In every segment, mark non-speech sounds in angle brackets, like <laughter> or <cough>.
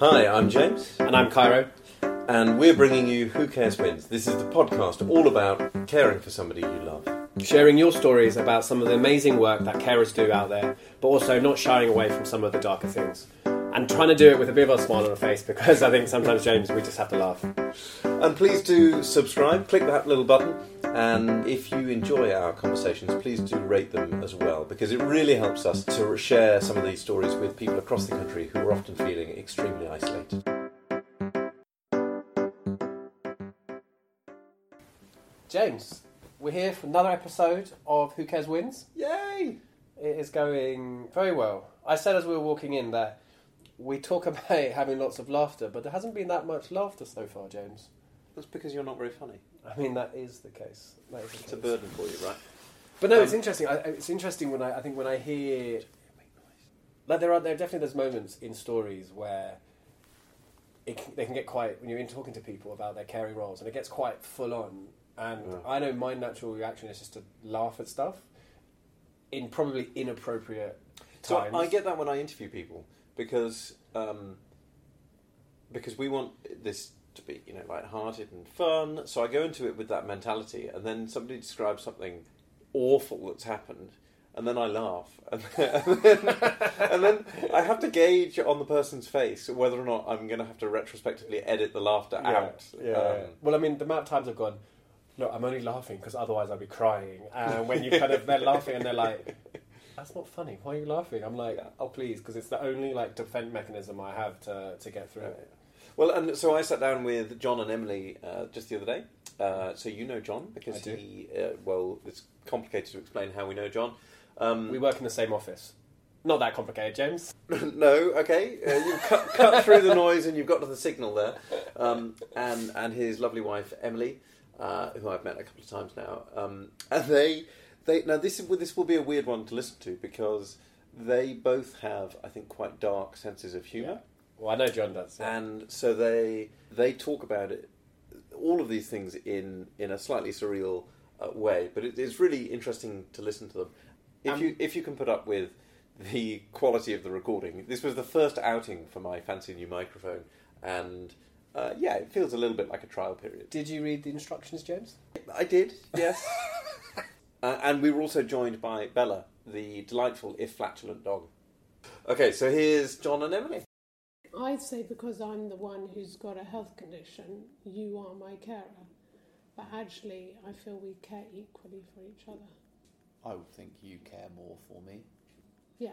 Hi, I'm James, And I'm Cairo. and we're bringing you Who Cares Wins. This is the podcast all about caring for somebody you love. Sharing your stories about some of the amazing work that carers do out there, but also not shying away from some of the darker things. And trying to do it with a bit of a smile on our face <laughs> because I think sometimes, James, we just have to laugh. And please do subscribe, click that little button, and if you enjoy our conversations, please do rate them as well, because it really helps us to share some of these stories with people across the country who are often feeling extremely isolated. James, we're here for another episode of Who Cares Wins. Yay! It is going very well. I said as we were walking in that we talk <laughs> about having lots of laughter, but there hasn't been that much laughter so far, James. That's because you're not very funny. I mean, that is the case. That is the It's a case. burden for you, right? But no, it's Um, interesting. I, it's interesting when I, I think when I hear like there are there are definitely those moments in stories where it can, they can get quite when you're in talking to people about their caring roles and it gets quite full on. And Yeah. I know my natural reaction is just to laugh at stuff in probably inappropriate So times. I get that when I interview people because um, because we want this to be you know light-hearted and fun. So I go into it with that mentality, and then somebody describes something awful that's happened, and then I laugh, and <laughs> then, and then, and then I have to gauge on the person's face whether or not I'm going to have to retrospectively edit the laughter yeah, out. yeah, Um, yeah. Well, I mean, the amount of times I've gone, look, I'm only laughing because otherwise I'd be crying. And when you kind of they're laughing and they're like, that's not funny. Why are you laughing? I'm like, oh please, because it's the only like defense mechanism I have to to get through it. Well, and so I sat down with John and Emily uh, just the other day. Uh, so you know John because I do. he, uh, well, it's complicated to explain how we know John. Um, We work in the same office. Not that complicated, James. <laughs> no, okay, uh, you've cut, cut through the noise and you've got to the signal there. Um, and and his lovely wife Emily, uh, who I've met a couple of times now, um, and they they now this is this will be a weird one to listen to because they both have I think quite dark senses of humour. Well, I know John does. yeah. and so they they talk about it all of these things in in a slightly surreal uh, way but it, it's really interesting to listen to them if Um, you if you can put up with the quality of the recording this was the first outing for my fancy new microphone and uh, yeah it feels a little bit like a trial period Did you read the instructions, James? i did <laughs> yes uh, and we were also joined by bella the delightful if flatulent dog okay so here's john and emily I'd say because I'm the one who's got a health condition, you are my carer. But actually, I feel we care equally for each other. I would think you care more for me. Yeah,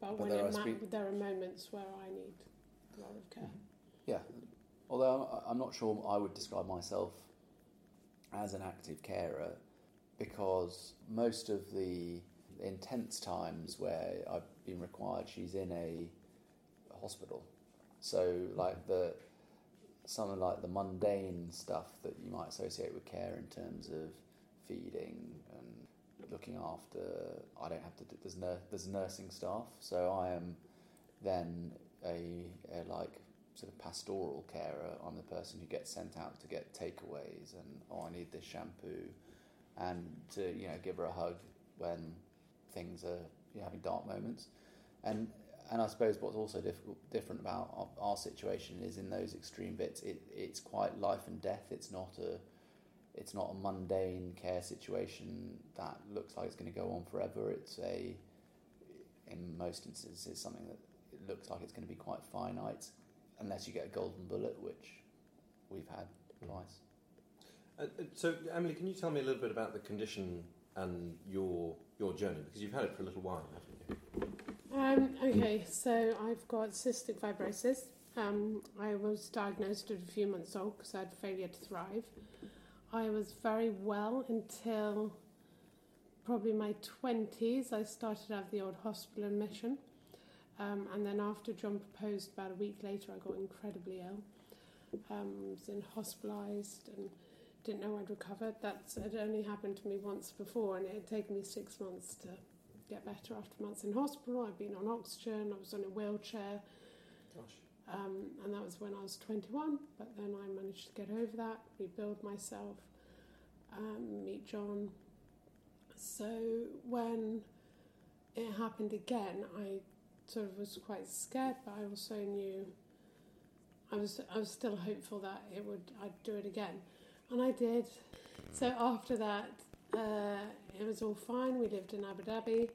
but, But when there ma- there are moments where I need a lot of care. Mm-hmm. Yeah, although I'm not sure I would describe myself as an active carer because most of the intense times where I've been required, she's in a hospital. So, like the something like the mundane stuff that you might associate with care in terms of feeding and looking after. I don't have to. Do, there's there's nursing staff, so I am then a, a like sort of pastoral carer. I'm the person who gets sent out to get takeaways and oh, I need this shampoo, and to you know give her a hug when things are you know, having dark moments, and and I suppose what's also difficult, different about our, our situation is in those extreme bits, it, it's quite life and death. It's not a it's not a mundane care situation that looks like it's going to go on forever. It's a in most instances something that it looks like it's going to be quite finite, unless you get a golden bullet, which we've had twice. Uh, uh, so, Emily, can you tell me a little bit about the condition and your your journey because you've had it for a little while, haven't you? Um, okay, so I've got cystic fibrosis. Um, I was diagnosed at a few months old because I had failure to thrive. I was very well until probably my 20s. I started have the old hospital admission. Um, and then after John proposed, about a week later, I got incredibly ill. Um, was in hospitalised and didn't know I'd recovered. That had only happened to me once before, and it had taken me six months to get better after months in hospital. I'd been on oxygen. I was on a wheelchair. Gosh. Um, and that was when I was 21, but then I managed to get over that, rebuild myself, um, meet John. So when it happened again, I sort of was quite scared, but I also knew I was I was still hopeful that it would I'd do it again, and I did. So after that, uh, it was all fine. We lived in Abu Dhabi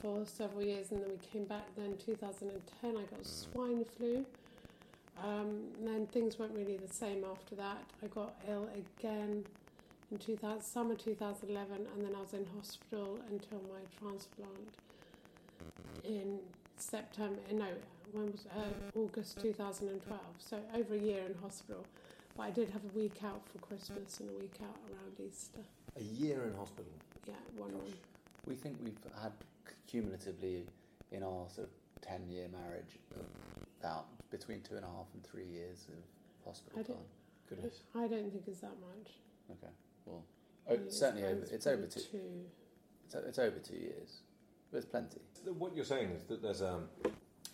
for several years, and then we came back. Then 2010, I got swine flu. Um, and then things weren't really the same after that. I got ill again in 2000, summer 2011, and then I was in hospital until my transplant in September. No, when was uh, August 2012? So over a year in hospital. But I did have a week out for Christmas and a week out around Easter. A year in hospital. Yeah, one Gosh. one. We think we've had cumulatively in our sort of 10 year marriage about between two and a half and three years of hospital I don't- time. Goodness. I don't think it's that much. Okay, well, oh, mean, certainly over, it's it's over probably two, it's, it's over two years, but it's plenty. What you're saying is that there's um,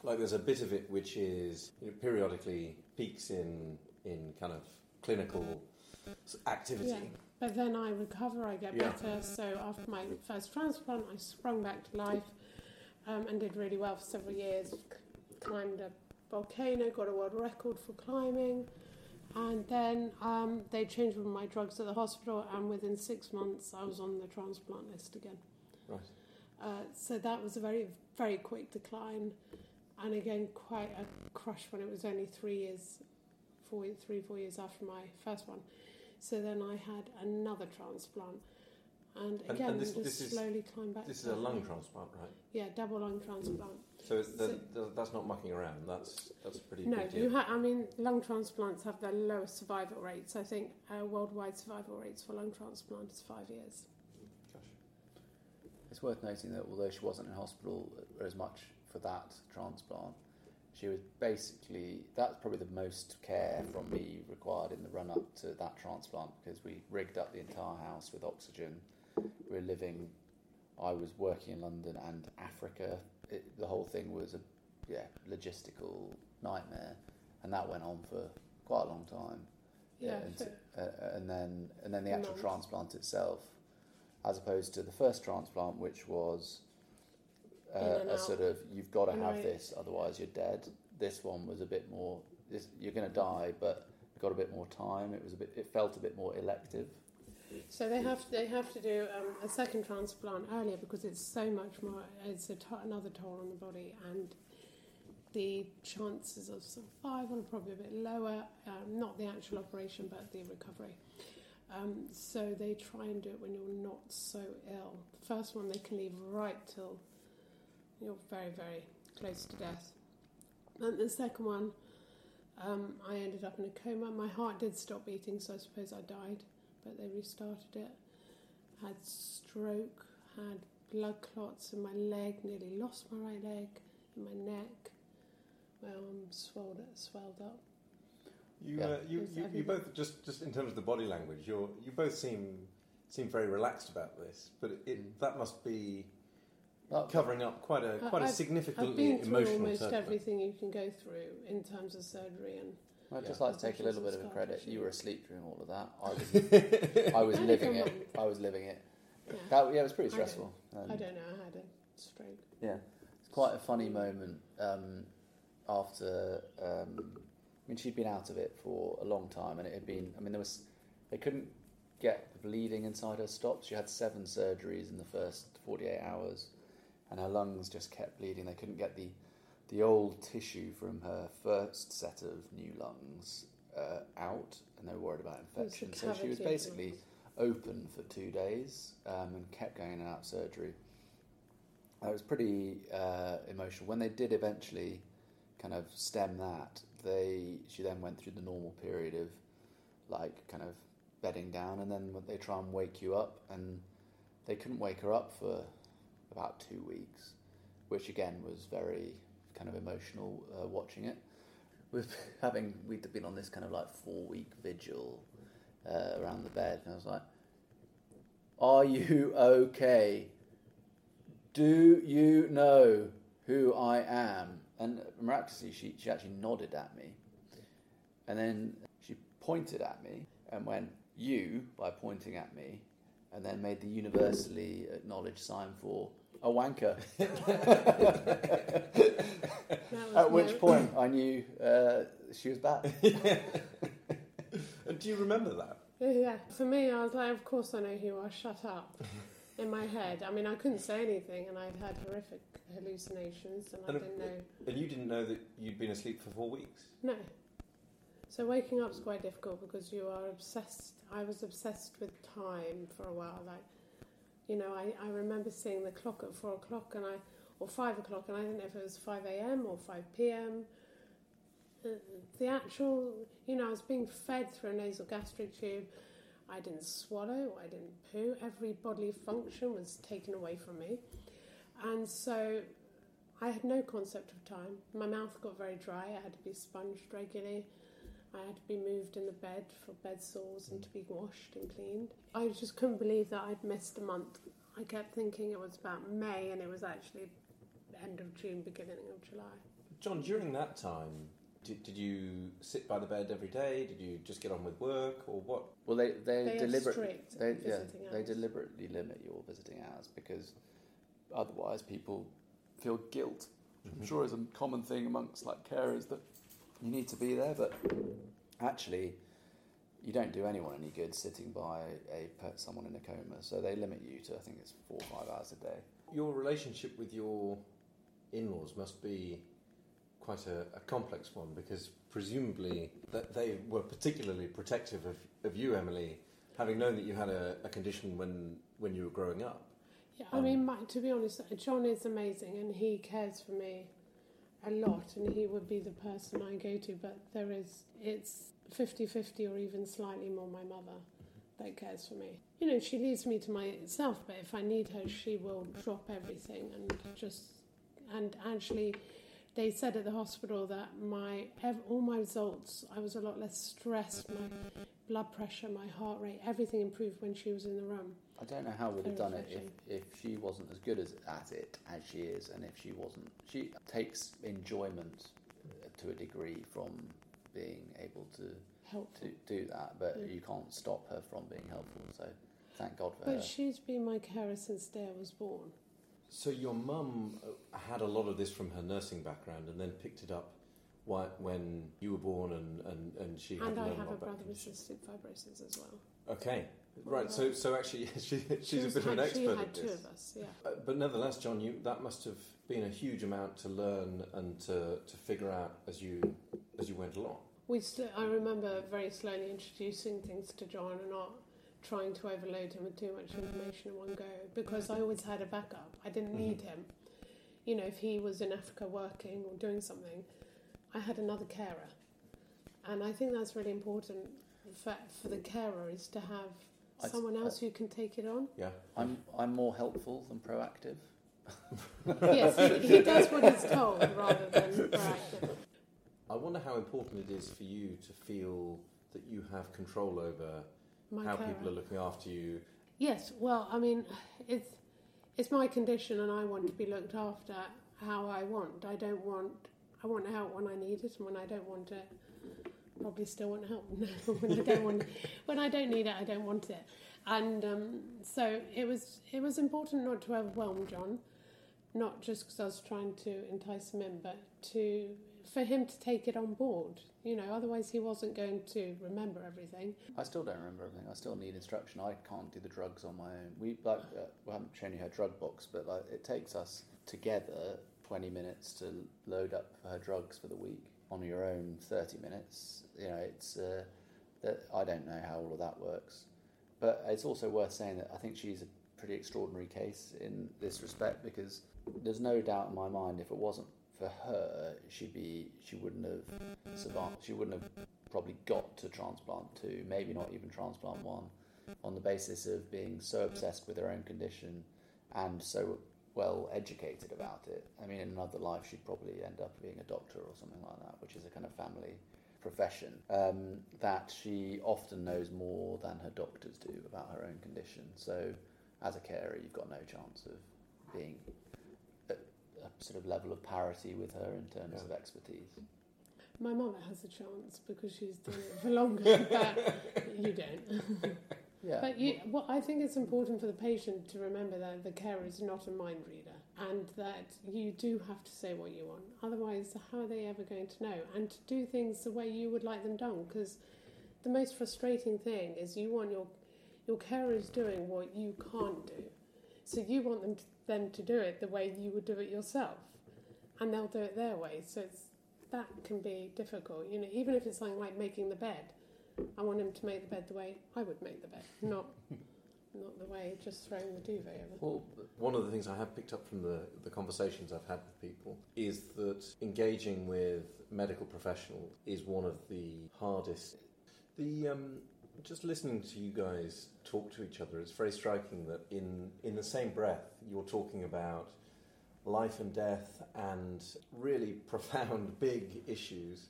like there's a bit of it which is you know, periodically peaks in in kind of clinical activity. Yeah. But then I recover, I get Yeah. better. So after my first transplant, I sprung back to life um, and did really well for several years. C- climbed a volcano, got a world record for climbing. And then um, they changed all my drugs at the hospital, and within six months, I was on the transplant list again. Right. Uh, so that was a very, very quick decline, and again, quite a crush when it was only three years, four, three, four years after my first one. So then I had another transplant, and And- again, and this- just this is- slowly climbed back. This is a lung health. transplant, right? Yeah, double lung transplant. So, it's the, So- the, that's not mucking around. That's that's pretty No, big deal. you ha- I mean, lung transplants have the lowest survival rates. I think uh, worldwide survival rates for lung transplant is five years. Gosh. It's worth noting that although she wasn't in hospital as much for that transplant, she was basically that's probably the most care from me required in the run up to that transplant because we rigged up the entire house with oxygen. We were living. I was working in London and Africa. It, the whole thing was a yeah logistical nightmare, and that went on for quite a long time. Yeah, and, for- uh, and then and then the actual Months. transplant itself, as opposed to the first transplant, which was uh, a sort of you've got to have Right. this, otherwise you're dead. This one was a bit more. This, you're going to die, but got a bit more time. It was a bit. It felt a bit more elective. So they have to, they have to do um, a second transplant earlier because it's so much more. It's a another toll on the body, and the chances of survival are probably a bit lower. Um, not the actual operation, but the recovery. Um, so they try and do it when you're not so ill. The first one they can leave right till you're very very close to death. And the second one, um, I ended up in a coma. My heart did stop beating, so I suppose I died but they restarted it. Had stroke, had blood clots in my leg, nearly lost my right leg, in my neck. My arm swelled, swelled up. You, Yeah. uh, you, you, you both just, just in terms of the body language, you're, you both seem seem very relaxed about this, but it, Mm. that must be But- covering up quite a quite a I've- I've been through emotional almost turn. everything you can go through in terms of surgery and I'd just like to take a little bit of a credit. You were asleep during all of that. I was, <laughs> I was living it. I was living it. yeah, That, yeah, it was pretty I don't- stressful. Um, I don't know. I had a stroke. Yeah, it's quite a funny moment um, after. Um, I mean, she'd been out of it for a long time, and it had been. I mean, there was. They couldn't get the bleeding inside her stopped. She had seven surgeries in the first forty-eight hours, and her lungs just kept bleeding. They couldn't get the the old tissue from her first set of new lungs uh, out, and they were worried about It was a infection. So she was basically open for two days um, and kept going in and out of surgery. It was pretty uh, emotional. When they did eventually kind of stem that, they she then went through the normal period of like kind of bedding down, and then they try and wake you up, and they couldn't wake her up for about two weeks, which again was very kind of emotional uh, watching it. With <laughs> having we'd been on this kind of like four week vigil uh, around the bed, and I was like, "Are you <laughs> okay? Do you know who I am?" And miraculously, she she actually nodded at me, and then she pointed at me and went, "You," by pointing at me, and then made the universally acknowledged sign for a wanker. <laughs> That was At which point I knew uh, she was back. And do you remember that? Yeah, for me, I was like, of course I know who you are. Shut up. <laughs> In my head, I mean, I couldn't say anything, and I'd had horrific hallucinations, and I didn't know. And you didn't know that you'd been asleep for four weeks? No. So waking up is quite difficult because you are obsessed. I was obsessed with time for a while. Like, you know, I, I remember seeing the clock at four o'clock and I, or five o'clock, and I didn't know if it was five a.m. or five p.m. Uh, The actual, you know, I was being fed through a nasal gastric tube. I didn't swallow. I didn't poo. Every bodily function was taken away from me, and so I had no concept of time. My mouth got very dry. I had to be sponged regularly. I had to be moved in the bed for bed sores and to be washed and cleaned. I just couldn't believe that I'd missed a month. I kept thinking it was about May and it was actually end of June, beginning of July. John, during that time, did, did you sit by the bed every day? Did you just get on with work, or what? Well, they they, They deliberately they yeah they deliberately limit your visiting hours because otherwise people feel guilt. I'm mm-hmm. sure is a common thing amongst like carers that you need to be there, but actually you don't do anyone any good sitting by a someone in a coma. So they limit you to I think it's four or five hours a day. Your relationship with your in-laws must be quite a, a complex one because presumably that they were particularly protective of, of you, Emily, having known that you had a, a condition when when you were growing up. Yeah, I mean, um, my, to be honest, John is amazing and he cares for me a lot and he would be the person I go to, but there is, it's 50 50 or even slightly more my mother that cares for me. You know, she leaves me to myself, but if I need her, she will drop everything and just, and actually, they said at the hospital that my all my results, I was a lot less stressed. My blood pressure, my heart rate, everything improved when she was in the room. I don't know how we'd have done it if, if she wasn't as good as at it as she is, and if she wasn't. She takes enjoyment uh, to a degree from being able to Helpful. to do that, but Yeah. you can't stop her from being helpful. So thank God for that. But her. she's been my carer since the day I was born. So your mum uh, had a lot of this from her nursing background, and then picked it up when you were born, and, and, and she had And I have lot a about brother with conditions. cystic fibrosis as well. Okay, right. So so actually, <laughs> she, she's She a bit of an expert She had at two this. of us, yeah. Uh, but nevertheless, John, you that must have been a huge amount to learn and to, to figure out as you as you went along. We sl- I remember very slowly introducing things to John and not trying to overload him with too much information in one go because I always had a backup. I didn't need Mhm. him. You know, if he was in Africa working or doing something, I had another carer. And I think that's really important for, for the carer is to have someone uh, else who can take it on. Yeah. I'm I'm more helpful than proactive. <laughs> yes, he, he does what he's told rather than proactive. I wonder how important it is for you to feel that you have control over My how carer. people are looking after you. Yes, well, I mean, it's it's my condition, and I want to be looked after how I want. I don't want I want help when I need it, and when I don't want it, probably still want help. <laughs> No, when I don't want when I don't need it, I don't want it. And um, so it was it was important not to overwhelm John, not just because I was trying to entice him in, but to for him to take it on board. You know, otherwise he wasn't going to remember everything. I still don't remember everything. I still need instruction. I can't do the drugs on my own. We like uh, we haven't shown you her drug box, but like it takes us together twenty minutes to load up her drugs for the week. On your own, thirty minutes. You know, it's uh, that I don't know how all of that works, but it's also worth saying that I think she's a pretty extraordinary case in this respect because there's no doubt in my mind if it wasn't for her, she'd be she wouldn't have survived. She wouldn't have probably got to transplant two, maybe not even transplant one, on the basis of being so obsessed with her own condition and so well educated about it. I mean, in another life, she'd probably end up being a doctor or something like that, which is a kind of family profession. Um, that she often knows more than her doctors do about her own condition. So, as a carer, you've got no chance of being at a sort of level of parity with her in terms Yeah. of expertise. My mother has a chance because she's done it for longer, but you don't. <laughs> Yeah. But you, well, I think it's important for the patient to remember that the carer is not a mind reader and that you do have to say what you want. Otherwise, how are they ever going to know? And to do things the way you would like them done, because the most frustrating thing is you want your your carers doing what you can't do, so you want them to, them to do it the way you would do it yourself, and they'll do it their way. So it's that can be difficult. You know, even if it's something like making the bed, I want him to make the bed the way I would make the bed, not <laughs> not the way just throwing the duvet over. Well, one of the things I have picked up from the, the conversations I've had with people is that engaging with medical professionals is one of the hardest. The um, just listening to you guys talk to each other, it's very striking that in in the same breath you're talking about life and death and really <laughs> profound big issues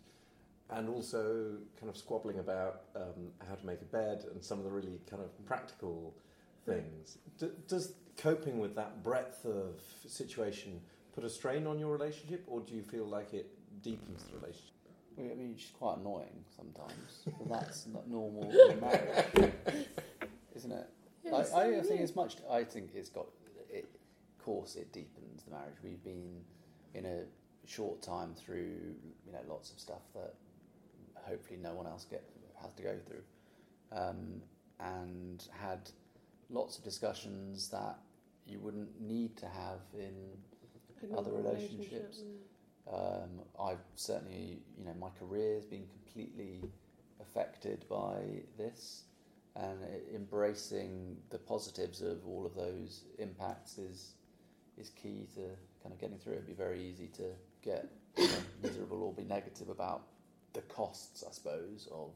and also kind of squabbling about um, how to make a bed and some of the really kind of practical things. D- does coping with that breadth of situation put a strain on your relationship, or do you feel like it deepens the relationship? Well, I mean, she's quite annoying sometimes, <laughs> but that's not normal in marriage, <laughs> isn't it? Yeah, I, so, I think it's much. I think it's got. It, of course, it deepens the marriage. We've been in a short time through, you know, lots of stuff that hopefully no one else get has to go through, um, and had lots of discussions that you wouldn't need to have in A other relationships. relationship, um, I've certainly, you know, my career has been completely affected by this, and embracing the positives of all of those impacts is is key to kind of getting through. It'd be very easy to get you know, miserable or be negative about the costs, I suppose, of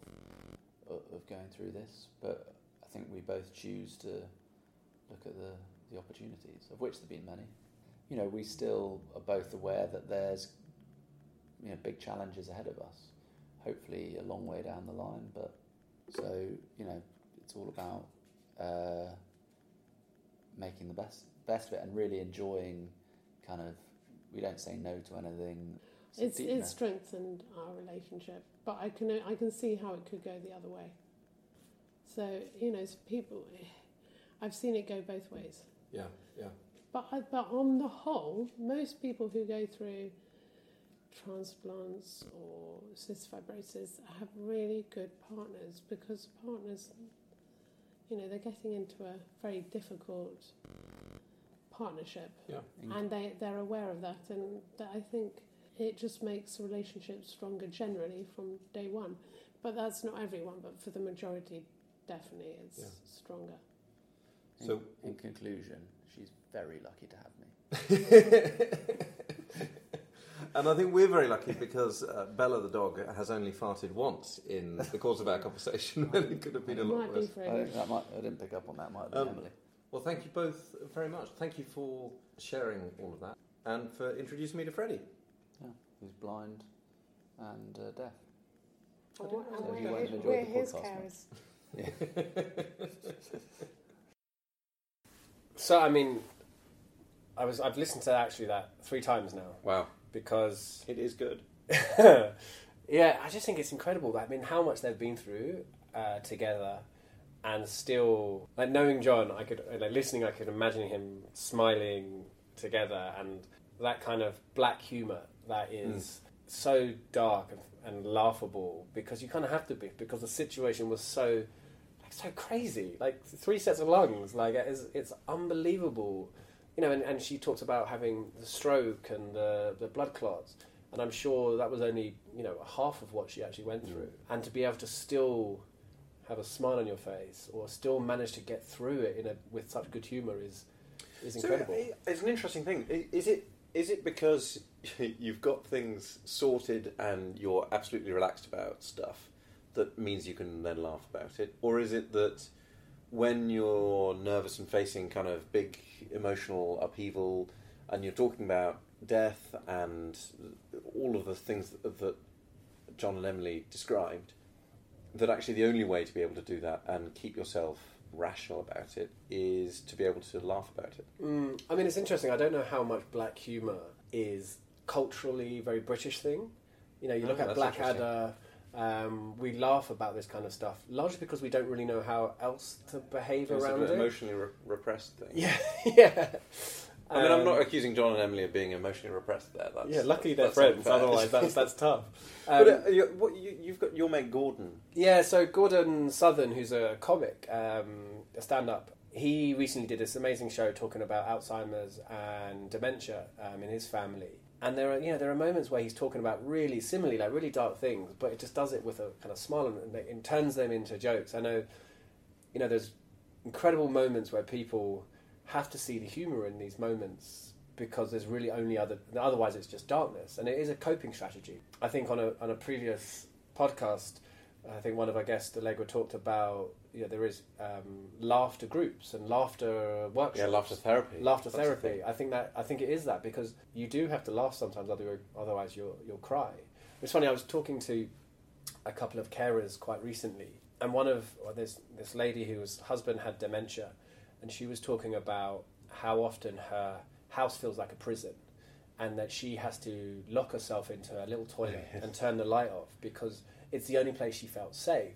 of going through this. But I think we both choose to look at the the opportunities, of which there've been many you know, we still are both aware that there's, you know, big challenges ahead of us. Hopefully, a long way down the line, but so you know, it's all about uh, making the best best of it and really enjoying. Kind of, we don't say no to anything. It's deep- it's strengthened our relationship, but I can I can see how it could go the other way. So you know, people, I've seen it go both ways. Yeah, yeah. But I- but on the whole, most people who go through transplants or cystic fibrosis have really good partners because partners, you know, they're getting into a very difficult partnership in- and they, they're aware of that and that I think it just makes relationships stronger generally from day one but that's not everyone but for the majority definitely it's Yeah. stronger in, So- in conclusion, she's very lucky to have me. <laughs> And I think we're very lucky because uh, Bella the dog has only farted once in the course of our conversation <laughs> when it could have been a lot worse. I, that might, I didn't pick up on that. Might have been Um, Emily. Well, thank you both very much. Thank you for sharing all of that and for introducing me to Freddie. Who's blind and uh, deaf. And So we're, he won't have enjoyed we're the his podcast, carers. <laughs> So I mean, I was I've listened to actually that three times now Wow, because it is good. <laughs> yeah, I just think it's incredible. That I mean, how much they've been through uh, together, and still like knowing John, I could like listening, I could imagine him smiling together, and that kind of black humor that is so dark and, and laughable because you kind of have to be because the situation was so like so crazy. Like three sets of lungs, like it's, it's unbelievable. You know, and, and she talks about having the stroke and the, the blood clots, and I'm sure that was only you know half of what she actually went through. And to be able to still have a smile on your face or still manage to get through it in a, with such good humour is is incredible. So, uh, it's an interesting thing. Is it is it because <laughs> you've got things sorted and you're absolutely relaxed about stuff that means you can then laugh about it, or is it that when you're nervous and facing kind of big emotional upheaval and you're talking about death and all of the things that, John and Emily described, that actually the only way to be able to do that and keep yourself rational about it is to be able to laugh about it. Mm, I mean, it's interesting. I don't know how much black humour is culturally very British thing. You know, you Oh, look at Blackadder. Um, we laugh about this kind of stuff largely because we don't really know how else to behave It's around an it. emotionally re- repressed thing. <laughs> Yeah, yeah. I mean, I'm Um, not accusing John and Emily of being emotionally repressed there. That's, yeah, luckily they're friends. Otherwise, that's that's <laughs> tough. Um, but uh, you, what, you, you've got your mate Gordon. Yeah, so Gordon Southern, who's a comic, um, a stand up, he recently did this amazing show talking about Alzheimer's and dementia um, in his family. And there are, you know, there are moments where he's talking about really similarly, like really dark things, but it just does it with a kind of smile and it, it turns them into jokes. I know, you know, there's incredible moments where people have to see the humour in these moments because there's really only other, otherwise it's just darkness. And it is a coping strategy. I think on a, on a previous podcast, I think one of our guests, Allegra, talked about you know, there is um, laughter groups and laughter workshops. Yeah, laughter therapy. Laughter That's therapy. I think that I think it is that because you do have to laugh sometimes, other- otherwise you'll you'll cry. It's funny. I was talking to a couple of carers quite recently, and one of well, this this lady whose husband had dementia, and she was talking about how often her house feels like a prison, and that she has to lock herself into a little toilet and turn the light off because it's the only place she felt safe,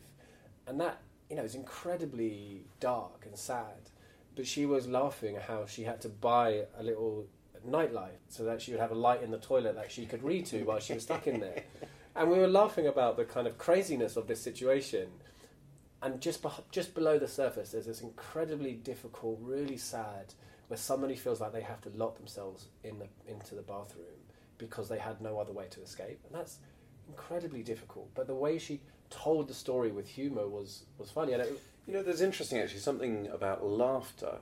and that you know is incredibly dark and sad. But she was laughing at how she had to buy a little nightlight so that she would have a light in the toilet that she could read to while she was stuck in there. <laughs> And we were laughing about the kind of craziness of this situation. And just beh just below the surface, there's this incredibly difficult, really sad, where somebody feels like they have to lock themselves in the, into the bathroom because they had no other way to escape, and that's incredibly difficult. But the way she told the story with humour was was funny. And it, You know, there's interesting actually something about laughter,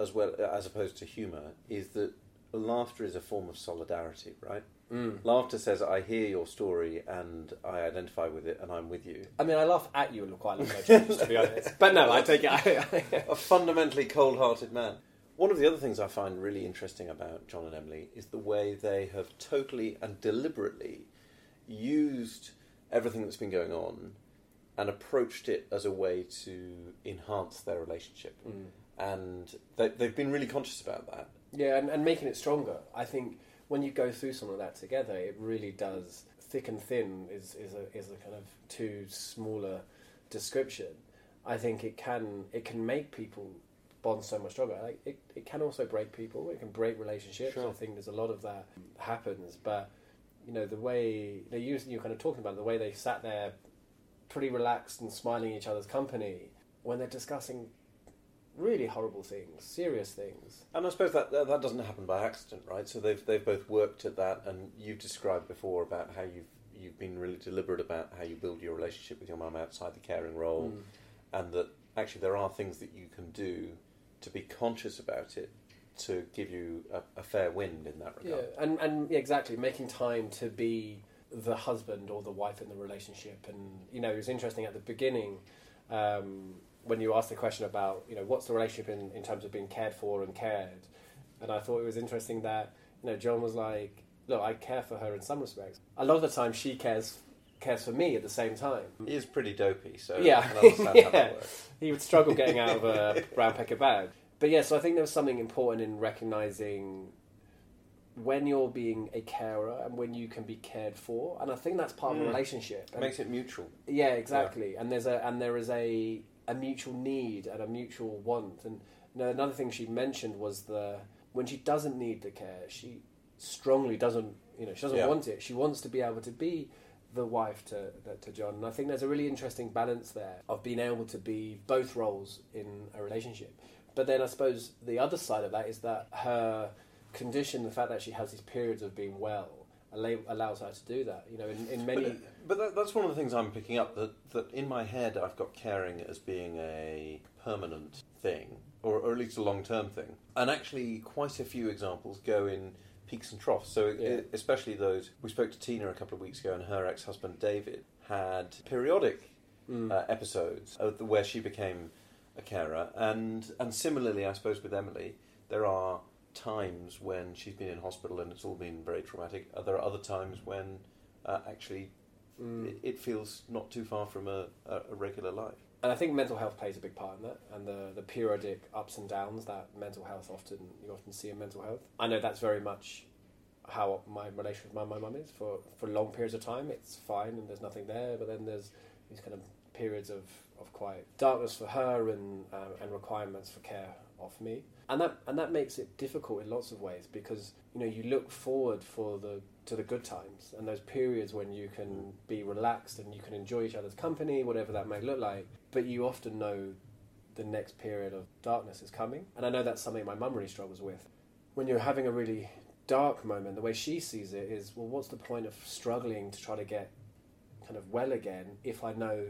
as well as opposed to humour, is that laughter is a form of solidarity, right? Mm. Laughter says, "I hear your story and I identify with it, and I'm with you." I mean, I laugh at you quite a lot, to be honest. But no, I take it. I, a fundamentally cold-hearted man. One of the other things I find really interesting about John and Emily is the way they have totally and deliberately used everything that's been going on and approached it as a way to enhance their relationship. Mm. And they, they've been really conscious about that. Yeah, and, and making it stronger. I think when you go through some of that together, it really does. Thick and thin is, is, a, is a kind of too smaller description. I think it can it can make people bond so much stronger. Like it, it can also break people. It can break relationships. Sure. I think there's a lot of that happens. But you know the way they use you're kind of talking about it, the way they sat there, pretty relaxed and smiling each other's company when they're discussing really horrible things, serious things. And I suppose that, that that doesn't happen by accident, right? So they've they've both worked at that, and you've described before about how you've you've been really deliberate about how you build your relationship with your mum outside the caring role, Mm. and that actually there are things that you can do to be conscious about it to give you a, a fair wind in that regard. Yeah, and and yeah, exactly making time to be the husband or the wife in the relationship, and you know it was interesting at the beginning um, when you asked the question about you know what's the relationship in, in terms of being cared for and cared, and I thought it was interesting that you know John was like, look, I care for her in some respects. A lot of the time, she cares cares for me at the same time. He is pretty dopey, so Yeah. I can how <laughs> Yeah. that works. he would struggle getting out of a <laughs> brown paper bag. But yeah, so I think there was something important in recognizing when you're being a carer and when you can be cared for, and I think that's part of a Mm. relationship. And- Makes it mutual. yeah, exactly. And there's a and there is a a mutual need and a mutual want. And you know, another thing she mentioned was the when she doesn't need the care, she strongly doesn't. You know, she doesn't Yeah. want it. She wants to be able to be the wife to to John. And I think there's a really interesting balance there of being able to be both roles in a relationship. But then I suppose the other side of that is that her condition, the fact that she has these periods of being well, allows her to do that. You know, in, in many. But, but that, that's one of the things I'm picking up that, that in my head I've got caring as being a permanent thing, or, or at least a long term thing. And actually, quite a few examples go in peaks and troughs. So, Yeah. e- especially those. We spoke to Tina a couple of weeks ago, and her ex husband David had periodic Mm. uh, episodes the, where she became a carer, and and similarly, I suppose with Emily, there are times when she's been in hospital and it's all been very traumatic. There are other times when uh, actually Mm. it, it feels not too far from a, a, a regular life. And I think mental health plays a big part in that, and the, the periodic ups and downs that mental health often you often see in mental health. I know that's very much how my relationship with my my mum is. For for long periods of time, it's fine and there's nothing there, but then there's these kind of periods of, of quite darkness for her and um, and requirements for care of me. And that and that makes it difficult in lots of ways because you know you look forward for the to the good times and those periods when you can mm. be relaxed and you can enjoy each other's company, whatever that may look like. But you often know the next period of darkness is coming, and I know that's something my mum really struggles with. When you're having a really dark moment, the way she sees it is, well, what's the point of struggling to try to get kind of well again if I know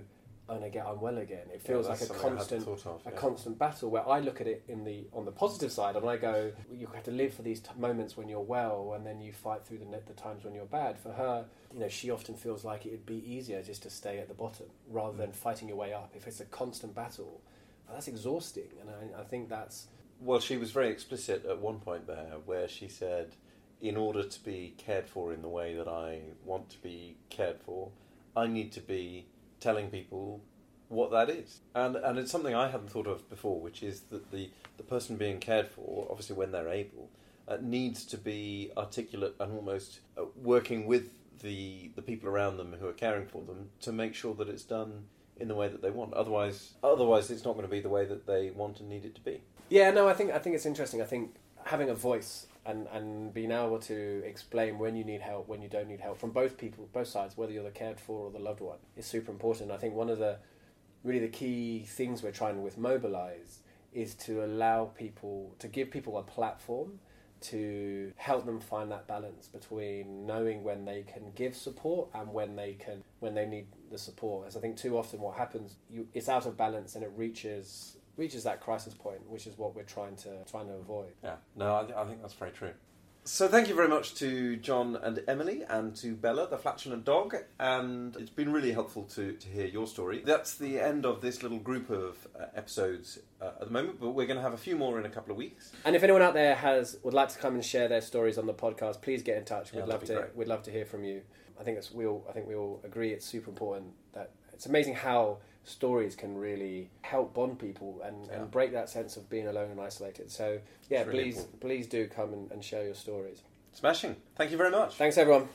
Going to get unwell again? It feels Yeah, like a I constant of, a constant battle where I look at it in the on the positive side and I go you have to live for these t- moments when you're well and then you fight through the, the times when you're bad. For her you know she often feels like it would be easier just to stay at the bottom rather than mm. fighting your way up. If it's a constant battle well, that's exhausting. And I, I think that's Well, she was very explicit at one point there, where she said, "In order to be cared for in the way that I want to be cared for, I need to be telling people what that is." And and it's something I hadn't thought of before, which is that the the person being cared for, obviously when they're able, uh, needs to be articulate and almost uh, working with the the people around them who are caring for them to make sure that it's done in the way that they want. Otherwise, otherwise it's not going to be the way that they want and need it to be. Yeah, no, I think I think it's interesting. I think having a voice and, and being able to explain when you need help, when you don't need help, from both people, both sides, whether you're the cared for or the loved one, is super important. I think one of the really the key things we're trying with Mobilise is to allow people to give people a platform to help them find that balance between knowing when they can give support and when they can when they need the support as i think too often what happens you it's out of balance and it reaches reaches that crisis point which is what we're trying to trying to avoid Yeah, no, I, th- I think that's very true. So thank you very much to John and Emily and to Bella, the flatulent dog, and it's been really helpful to, to hear your story. That's the end of this little group of uh, episodes uh, at the moment, but we're going to have a few more in a couple of weeks. and if anyone out there has would like to come and share their stories on the podcast please get in touch we'd Yeah, love to great. we'd love to hear from you i think it's we all i think we all agree it's super important that it's amazing how stories can really help bond people and, Yeah. and break that sense of being alone and isolated so yeah really please important. please do come and, and share your stories Smashing. Thank you very much. thanks everyone